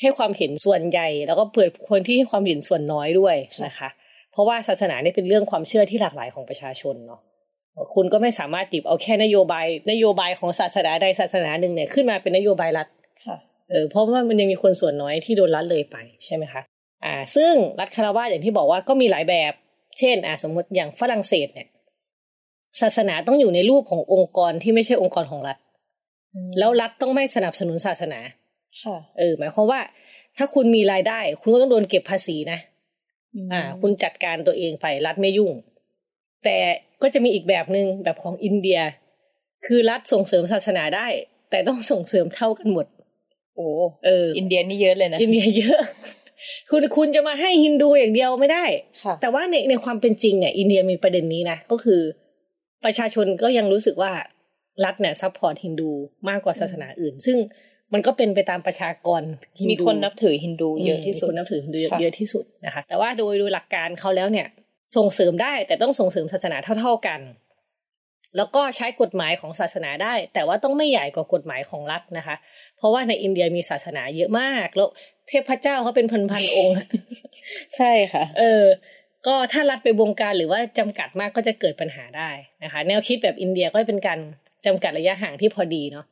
ให้ความเห็นส่วนใหญ่ แล้วก็เปิดคนที่ให้ความเห็นส่วนน้อยด้วยนะคะ เพราะว่าศาสนาเนี่ยเป็นเรื่องความเชื่อที่หลากหลายของประชาชนเนาะคุณก็ไม่สามารถหยิบเอาแค่นโยบาย นโยบายของศาสนาใดศาสนาหนึ่งเนี่ยขึ้นมาเป็นนโยบายรัฐค่ะเออเพราะว่ามันยังมีคนส่วนน้อยที่โดนรัดเลยไปใช่ไหมคะอ่า ซึ่งรัฐคารวาสอย่างที่บอกว่าก็มีหลายแบบ เช่น อ่าสมมติอย่างฝรั่งเศสเนี่ย ศาสนาต้องอยู่ในรูปขององค์กรที่ไม่ใช่องค์กรของรัฐ แล้วรัฐต้องไม่สนับสนุนศาสนาค่ะเออ หมายความว่า ถ้าคุณมีรายได้ คุณก็ต้องโดนเก็บภาษีนะ อ่า คุณจัดการตัวเองไปรัฐไม่ยุ่ง แต่ก็จะมีอีกแบบหนึ่งแบบของอินเดีย คือรัฐส่งเสริมศาสนาได้ แต่ต้องส่งเสริมเท่ากันหมด โอ้เออ อินเดียนี่เยอะเลยนะ อินเดียเยอะ คุณคุณจะมาให้ฮินดูอย่างเดียวไม่ได้ค่ะแต่ว่าในในความเป็นจริงเนี่ย อินเดียมีประเด็นนี้นะก็คือ ประชาชนก็ยังรู้สึกว่ารัฐเนี่ย support ฮินดูมากกว่าศาสนาอื่น ซึ่งมันก็เป็นไปตามประชากรฮิมีดูคนนับถือฮินดูเยอะที่สุดมีคนนับถือฮินดูเยอะค่ะเยอะที่สุดนะคะ แต่ว่าโดยโดยหลักการเขาแล้วเนี่ย ส่งเสริมได้แต่ต้องส่งเสริมศาสนาเท่า ๆกัน แล้วก็ใช้กฎหมายของศาสนาได้ แต่ว่าต้องไม่ใหญ่กว่ากฎหมายของรัฐนะคะ เพราะว่าในอินเดียมีศาสนาเยอะมาก แล้วเทพเจ้าเขาเป็นพันๆองค์ ใช่ค่ะ เออ ก็ถ้ารัฐไปบงการหรือว่าจำกัดมากก็จะเกิดปัญหาได้นะคะ แนวคิดแบบอินเดียก็เป็นการจำกัดระยะห่างที่พอดีเนาะ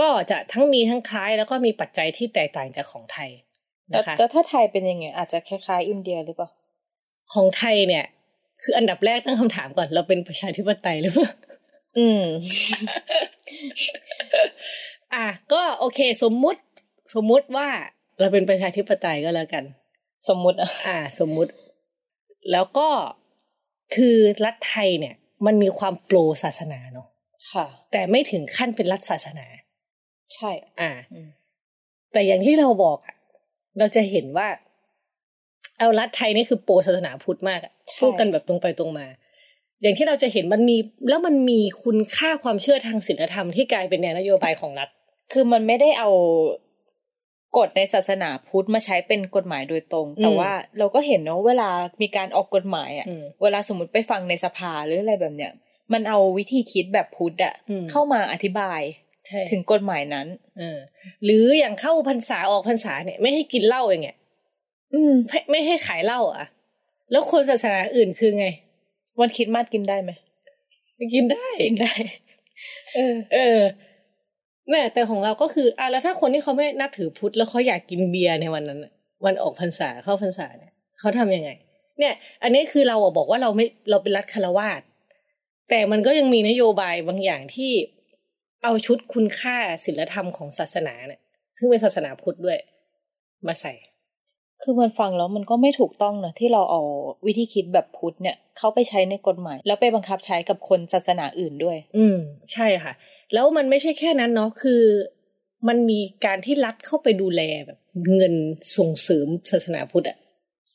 ก็จะทั้งมีทั้งคล้ายแล้วก็มีปัจจัยที่แตกต่างจากของไทยแล้วนะคะแล้วถ้าไทยเป็นยังไงอาจจะคล้ายๆ อินเดียหรือเปล่าของไทยเนี่ย คืออันดับแรกตั้งคำถามก่อนเราเป็นประชาธิปไตยหรือเปล่าอืม อะก็โอเค สมมุติ สมมุติว่าเราเป็นประชาธิปไตยก็แล้วกัน สมมุติอะอ่าสมมุติ แล้วก็คือรัฐไทยเนี่ย มันมีความโปรศาสนาเนาะค่ะ แต่ไม่ถึงขั้นเป็นรัฐศาสนา ใช่ อ่าอืมแต่อย่างที่เราบอกอะเราจะเห็นว่า เอารัฐไทยนี่คือโปรศาสนาพุทธมากอะพูดกันแบบตรงไปตรงมา อย่างที่เราจะเห็นมันมี แล้วมันมีคุณค่าความเชื่อทางศีลธรรมที่กลายเป็นแนวนโยบายของรัฐ คือมันไม่ได้เอา กฎในศาสนาพุทธมาใช้เป็นกฎหมายโดยตรงอืมแต่ว่าเราก็เห็นเนาะเวลามีการออกกฎหมายอะอืมเวลาสมมติไปฟังในสภาหรืออะไรแบบเนี้ย มันเอาวิธีคิดแบบพุทธอะอืมเข้ามาอธิบายใช่ถึงกฎหมายนั้นเออหรืออย่างเข้าพรรษาออกพรรษาเนี่ย ไม่ให้กินเหล้าอย่างเงี้ยอืมไม่ไม่ให้ขายเหล้าอะ แล้วคนศาสนาอื่นคือไง วันคริดมาสกินได้ไหมกินได้กินได้ เออ เออ แม่แต่ของเราก็คืออะแล้วถ้าคนที่เขาไม่นับถือพุทธแล้วเขาอยากกินเบียร์ในวันนั้นน่ะวันออกพรรษาเข้าพรรษาเนี่ยเขาทำยังไง เนี่ย อันนี้คือเราอะบอกว่าเราไม่เราเป็นรัฐคารวาสแต่มันก็ยังมีนโยบายบางอย่างที่เอาชุดคุณค่าศิลธรรมของศาสนาเนี่ยซึ่งเป็นศาสนาพุทธด้วย มาใส่ คือมันฟังแล้วมันก็ไม่ถูกต้องนะที่เราเอาวิธีคิดแบบพุทธเนี่ย เข้าไปใช้ในกฎหมาย แล้วไปบังคับใช้กับคนศาสนาอื่นด้วย อืม ใช่ค่ะ แล้วมันไม่ใช่แค่นั้นเนาะคือ มันมีการที่รัฐเข้าไปดูแลแบบเงินส่งเสริมศาสนาพุทธอะ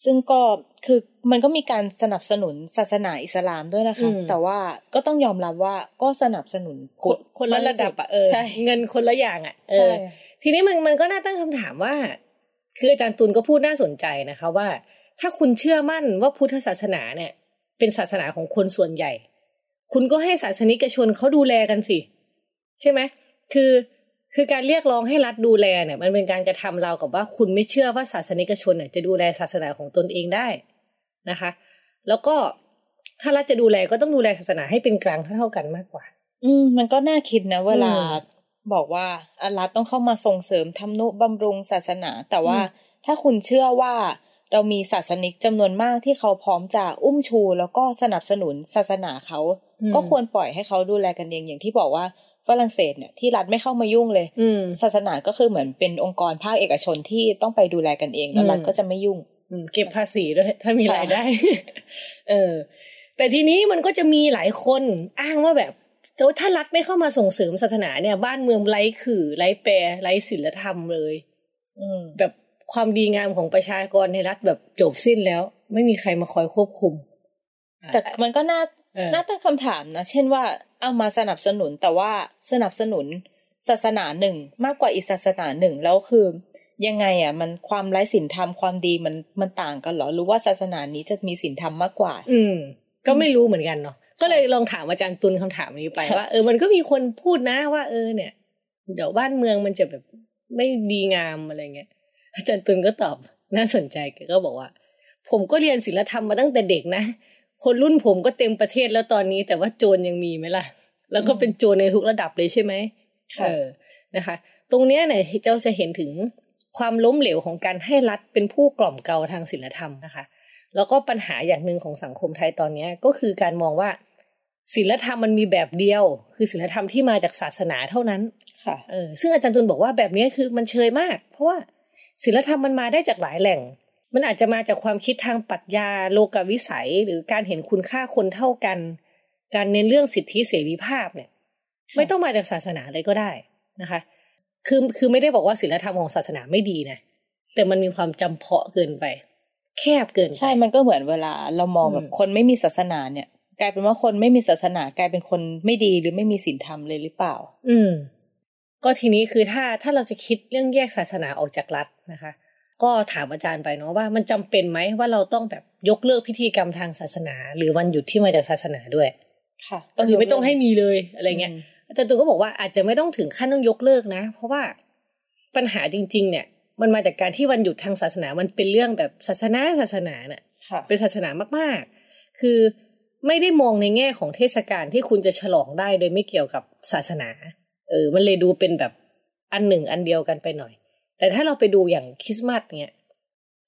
ซึ่งก็คือมันก็มีการสนับสนุนศาสนาอิสลามด้วยนะคะอืมแต่ว่าก็ต้องยอมรับว่าก็สนับสนุนคนคนละระดับอะเออใช่เงินคนละอย่างอะเอใช่อทีนี้มันมันก็น่าตั้งคำถามว่า คืออาจารย์ตุลก็พูดน่าสนใจนะคะว่า ถ้าคุณเชื่อมั่นว่าพุทธศาสนาเนี่ย เป็นศาสนาของคนส่วนใหญ่ คุณก็ให้ศาสนิกชนเขาดูแลกันสิ ใช่ไหมคือคือการเรียกร้องให้รัฐดูแลเนี่ย มันเป็นการกระทำเราวกับว่าคุณไม่เชื่อว่าศาสนิกชนเนี่ยจะดูแลศาสนาของตนเองได้นะคะ แล้วก็ถ้ารัฐจะดูแลก็ต้องดูแลศาสนาให้เป็นกลางเท่าๆกันมากกว่า อืม มันก็น่าคิดนะเวลาอืมบอกว่าอารัฐต้องเข้ามาส่งเสริมทำนุบำรุงศาสนา แต่ว่าอืมถ้าคุณเชื่อว่าเรามีศาสนิกจำนวนมากที่เขาพร้อมจะอุ้มชู แล้วก็สนับสนุนศาสนาเขา ก็ควรปล่อยให้เขาดูแลกันเองอย่างที่บอกว่า ฝรั่งเศสเนี่ยที่รัฐไม่เข้ามายุ่งเลยอืมศาสนาก็คือเหมือนเป็นองค์กรภาคเอกชนที่ต้องไปดูแลกันเองแล้วอืมรัฐก็จะไม่ยุ่งอืมเก็บภาษีด้วยถ้ามีค่ะรายได้ เออ แต่ทีนี้มันก็จะมีหลายคนอ้างว่าแบบแต่ว่าถ้ารัฐไม่เข้ามาส่งเสริมศาสนาเนี่ย บ้านเมืองไร้ขื่อไร้แปรไร้ศีลธรรมเลย อืมแบบความดีงามของประชากรในรัฐแบบจบสิ้นแล้ว ไม่มีใครมาคอยควบคุม แต่มันก็น่าเออ น่าตั้งคำถามนะ เช่นว่าเอามาสนับสนุนแต่ว่าสนับสนุนศาสนาหนึ่งมากกว่าอีกศาสนาหนึ่งแล้วคือ ยังไงอะ มันความไร้ศีลธรรมความดีมันมันต่างกันเหรอหรือว่าศาสนานี้จะมีศีลธรรมมากกว่า อืม ก็ไม่รู้เหมือนกันเนาะก็เลยลองถามอาจารย์ตุลคำถามนี้ไปว่าเออมันก็มีคนพูดนะว่า เออเนี่ย เดี๋ยวบ้านเมืองมันจะแบบไม่ดีงามอะไรเงี้ยอาจารย์ตุลก็ตอบน่าสนใจแกก็บอกว่า ผมก็เรียนศิลธรรมมาตั้งแต่เด็กนะ คนรุ่นผมก็เต็มประเทศแล้วตอนนี้ แต่ว่าโจรยังมีไหมล่ะ แล้วก็เป็นโจรในทุกระดับเลยใช่ไหมค่ะเออนะคะ ตรงเนี้ยเนี่ยเจ้าจะเห็นถึงความล้มเหลวของการให้รัฐเป็นผู้กล่อมเกลาทางศิลธรรมนะคะ แล้วก็ปัญหาอย่างหนึ่งของสังคมไทยตอนเนี้ยก็คือการมองว่าศิลธรรมมันมีแบบเดียว คือศิลธรรมที่มาจากศาสนาเท่านั้น ค่ะ เออ ซึ่งอาจารย์ตุลบอกว่าแบบนี้คือมันเชยมาก เพราะว่าศิลธรรมมันมาได้จากหลายแหล่ง มันอาจจะมาจากความคิดทางปรัชญาโลกวิสัย หรือการเห็นคุณค่าคนเท่ากัน การเน้นเรื่องสิทธิเสรีภาพเนี่ย ไม่ต้องมาจากศาสนาเลยก็ได้นะคะ คือคือไม่ได้บอกว่าศิลธรรมของศาสนาไม่ดีนะแต่มันมีความจำเพาะเกินไป แคบเกินไปใช่ มันก็เหมือนเวลาเรามองแบบอืมคนไม่มีศาสนาเนี่ย กลายเป็นว่าคนไม่มีศาสนากลายเป็นคนไม่ดีหรือไม่มีศีลธรรมเลยหรือเปล่า อืม ก็ทีนี้คือถ้าถ้าเราจะคิดเรื่องแยกศาสนาออกจากรัฐนะคะ ก็ถามอาจารย์ไปเนาะว่ามันจำเป็นไหมว่าเราต้องแบบยกเลิกพิธีกรรมทางศาสนา หรือวันหยุดที่มาจากศาสนาด้วย ค่ะคือไม่ต้องให้มีเลยอะไรเงี้ยมอาจารย์ตูนก็บอกว่าอาจจะไม่ต้องถึงขั้นต้องยกเลิกนะ เพราะว่าปัญหาจริง ๆ เนี่ย มันมาจากการที่วันหยุดทางศาสนา มันเป็นเรื่องแบบศาสนาศาสนาเนี่ยค่ะเป็นศาสนามากๆ คือไม่ได้มองในแง่ของเทศกาลที่คุณจะฉลองได้โดยไม่เกี่ยวกับศาสนา เออ มันเลยดูเป็นแบบอันหนึ่งอันเดียวกันไปหน่อย แต่ถ้าเราไปดูอย่างคริสต์มาสเนี่ย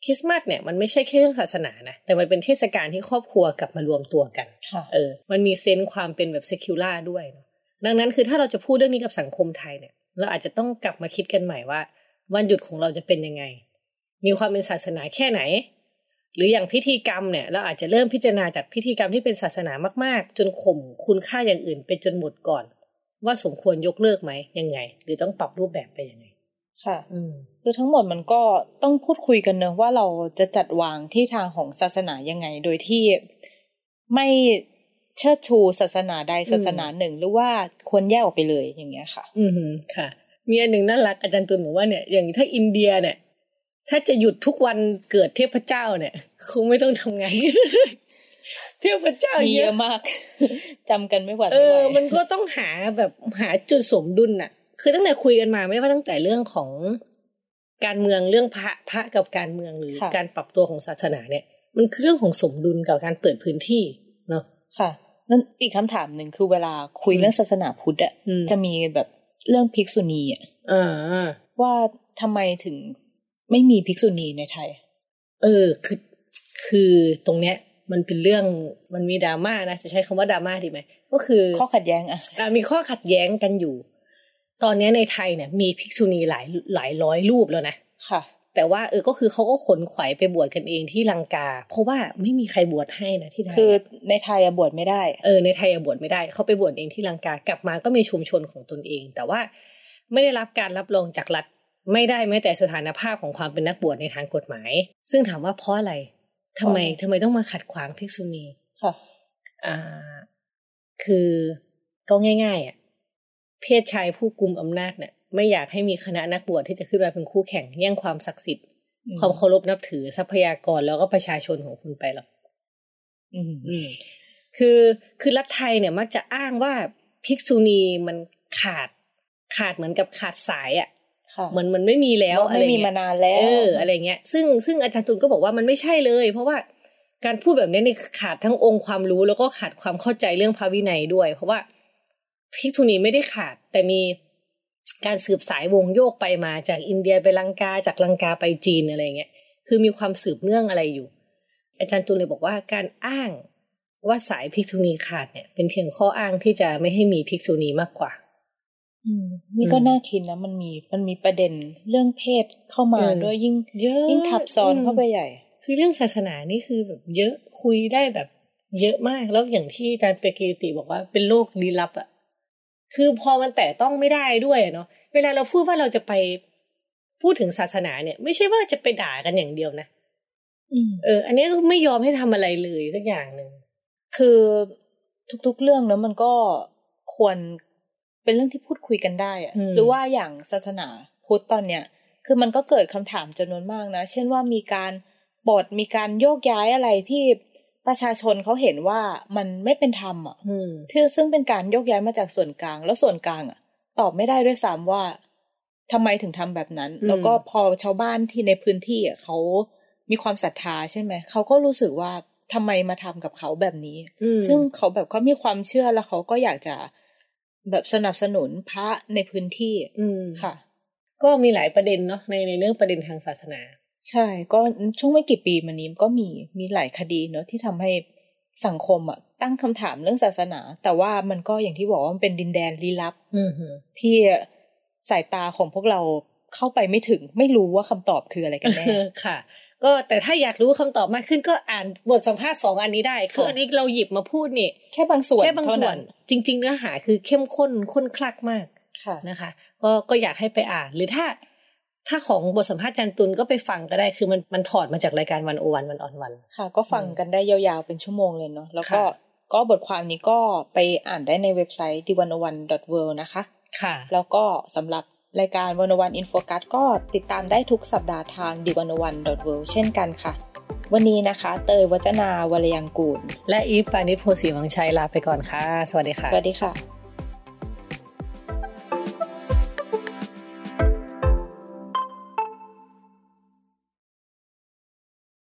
คริสต์มาสเนี่ยมันไม่ใช่แค่เรื่องศาสนานะแต่มันเป็นเทศกาลที่ครอบครัวกลับมารวมตัวกันค่ะเออ มันมี sense ความเป็นแบบ secular ด้วยเนอะดังนั้นคือถ้าเราจะพูดเรื่องนี้กับสังคมไทยเนี่ย เราอาจจะต้องกลับมาคิดกันใหม่ว่า วันหยุดของเราจะเป็นยังไง มีความเป็นศาสนาแค่ไหน หรืออย่างพิธีกรรมเนี่ย เราอาจจะเริ่มพิจารณาจากพิธีกรรมที่เป็นศาสนามากๆ จนข่มคุณค่าอย่างอื่นไปจนหมดก่อน ว่าสมควรยกเลิกไหมยังไง หรือต้องปรับรูปแบบไปยังไง ค่ะอืมคือทั้งหมดมันก็ต้องพูดคุยกันเนอะว่าเราจะจัดวางที่ทางของศาสนายังไง โดยที่ไม่เชิดชูศาสนาใดศาสนาหนึ่ง หรือว่าควรแยกออกไปเลยอย่างเงี้ยค่ะ อืมฮึค่ะ มีอันหนึ่งน่ารักอาจารย์ตุลบอกว่าเนี่ยอย่างถ้าอินเดียเนี่ย ถ้าจะหยุดทุกวันเกิดเทพเจ้าเนี่ยคงไม่ต้องทำงานเทพเจ้ามีเยเยอะอะมากจำกันไม่หวั่นเอไม่ไหอวมันก็ต้องหาแบบหาจุดสมดุลน่ะ คือตั้งแต่คุยกันมาไม่ว่าตั้งแต่เรื่องของการเมืองเรื่องพระพระกับการเมืองหรือค่ะการปรับตัวของศาสนาเนี่ย มันคือเรื่องของสมดุลกับการเปิดพื้นที่เนาะค่ะนั่นอีกคำถามหนึ่งคือเวลาคุยเรื่องศาสนาพุทธอะอืมจะมีแบบเรื่องภิกษุณีอะอ่าว่าทำไมถึงไม่มีภิกษุณีในไทย เออคือคือตรงเนี้ย มันเป็นเรื่องมันมีดราม่านะจะใช้คำว่าดราม่าดีไหมก็คือข้อขัดแย้งอะอะมีข้อขัดแย้งกันอยู่ ตอนเนี้ยในไทยเนี่ยมีภิกษุณีหลายหลายร้อยรูปแล้วนะค่ะ แต่ว่าเออก็คือเขาก็ขนขวายไปบวชกันเองที่ลังกา เพราะว่าไม่มีใครบวชให้นะที่ไทยคือในไทยอะบวชไม่ได้ เออในไทยอะบวชไม่ได้เขาไปบวชเองที่ลังกากลับมาก็มีชุมชนของตนเอง แต่ว่าไม่ได้รับการรับรองจากรัฐไม่ได้แม้แต่สถานภาพของความเป็นนักบวชในทางกฎหมาย ซึ่งถามว่าเพราะอะไรทำไมเพราะอะไรทำไมต้องมาขัดขวางภิกษุณีค่ะอ่า คือก็ง่าย ๆ อะ เพศชายผู้กุมอำนาจเนี่ยไม่อยากให้มีคณะนักบวชที่จะขึ้นมาเป็นคู่แข่งแย่งความศักดิ์สิทธิ์อืมความเคารพนับถือทรัพยากรแล้วก็ประชาชนของคุณไปหรอกอืมอืมคือคือรัฐไทยเนี่ยมักจะอ้างว่าภิกษุณีมันขาดขาดเหมือนกับขาดสายอะค่ะเหมือนมันไม่มีแล้วว่าอะไรไม่มีเงี้ยมานานแล้ว เออ อะไรเงี้ย ซึ่งซึ่งอาจารย์ตุลก็บอกว่ามันไม่ใช่เลย เพราะว่าการพูดแบบนี้นี่ขาดทั้งองค์ความรู้แล้วก็ขาดความเข้าใจเรื่องพระวินัยด้วย เพราะว่า ภิกษุณีไม่ได้ขาด แต่มีการสืบสายวงโยกไปมาจากอินเดียไปลังกาจากลังกาไปจีนอะไรเงี้ยคือมีความสืบเนื่องอะไรอยู่ อาจารย์ตุลเลยบอกว่าการอ้างว่าสายภิกษุณีขาดเนี่ยเป็นเพียงข้ออ้างที่จะไม่ให้มีภิกษุณีมากกว่า อืม นี่ก็อืมน่าคิดนะมันมีมันมีประเด็นเรื่องเพศเข้ามาเออด้วยยิ่งเยอะยิ่งทับซ้อนอืมเข้าไปใหญ่ คือเรื่องศาสนานี่คือแบบเยอะคุยได้แบบเยอะมากแล้วอย่างที่อาจารย์เปกีติบอกว่าเป็นโลกลี้ลับอะ คือพอมันแต่ต้องไม่ได้ด้วยอะเนาะเวลาเราพูดว่าเราจะไปพูดถึงศาสนาเนี่ย ไม่ใช่ว่าจะไปด่ากันอย่างเดียวนะอืมเออ อันนี้ก็ไม่ยอมให้ทำอะไรเลยสักอย่างหนึ่งคือทุกๆเรื่องเนอะมันก็ควรเป็นเรื่องที่พูดคุยกันได้อะอืมหรือว่าอย่างศาสนาพุทธตอนเนี้ยคือมันก็เกิดคำถามจำนวนมากนะ เช่นว่ามีการบทมีการโยกย้ายอะไรที่ ประชาชนเขาเห็นว่ามันไม่เป็นธรรมอะอืมที่ซึ่งเป็นการโยกย้ายมาจากส่วนกลาง แล้วส่วนกลางอะ ตอบไม่ได้ด้วยซ้ำว่าทำไมถึงทำแบบนั้นอืมแล้วก็พอชาวบ้านที่ในพื้นที่อะเขามีความศรัทธาใช่ไหมเขาก็รู้สึกว่าทำไมมาทำกับเขาแบบนี้อืมซึ่งเขาแบบเขามีความเชื่อแล้วเขาก็อยากจะแบบสนับสนุนพระในพื้นที่ อืมค่ะ ก็มีหลายประเด็นเนาะในในเรื่องประเด็นทางศาสนา ใช่ ก็ช่วงไม่กี่ปีมานี้ก็มีมีหลายคดีเนอะที่ทำให้สังคมอะตั้งคำถามเรื่องศาสนา แต่ว่ามันก็อย่างที่บอกว่ามันเป็นดินแดนลี้ลับอืมที่สายตาของพวกเราเข้าไปไม่ถึง ไม่รู้ว่าคำตอบคืออะไรกันแน่ค่ะ ก็แต่ถ้าอยากรู้คำตอบมากขึ้นก็อ่านบทสัมภาษณ์สองอันนี้ได้คือค่ะอันนี้เราหยิบมาพูดนี่แค่บางส่วนแค่บางเท่ส่วน จริง ๆ เนื้อหาคือเข้มข้นข้นคลักมากค่ะนะคะ ก็ก็อยากให้ไปอ่านหรือถ้า ถ้าของบทสัมภาษณ์จันตุลก็ไปฟังก็ได้คือมันมันถอดมาจากรายการวันโอวันวันออนวันค่ะ ก็ฟังกันได้ยาวๆเป็นชั่วโมงเลยเนาะแล้วก็ค่ะก็บทความนี้ก็ไปอ่านได้ในเว็บไซต์ d 1 0 1 w o r l d นะคะ ค่ะ แล้วก็สำหรับรายการวันวันอินโฟกัสก็ติดตามได้ทุกสัปดาห์ทาง d 1 0 1 w o r l d เช่นกันค่ะ วันนี้นะคะ เตยวัจนาวรยังกูล และอีฟปานิชโพสีวังชัยลาไปก่อนค่ะ สวัสดีค่ะ สวัสดีค่ะ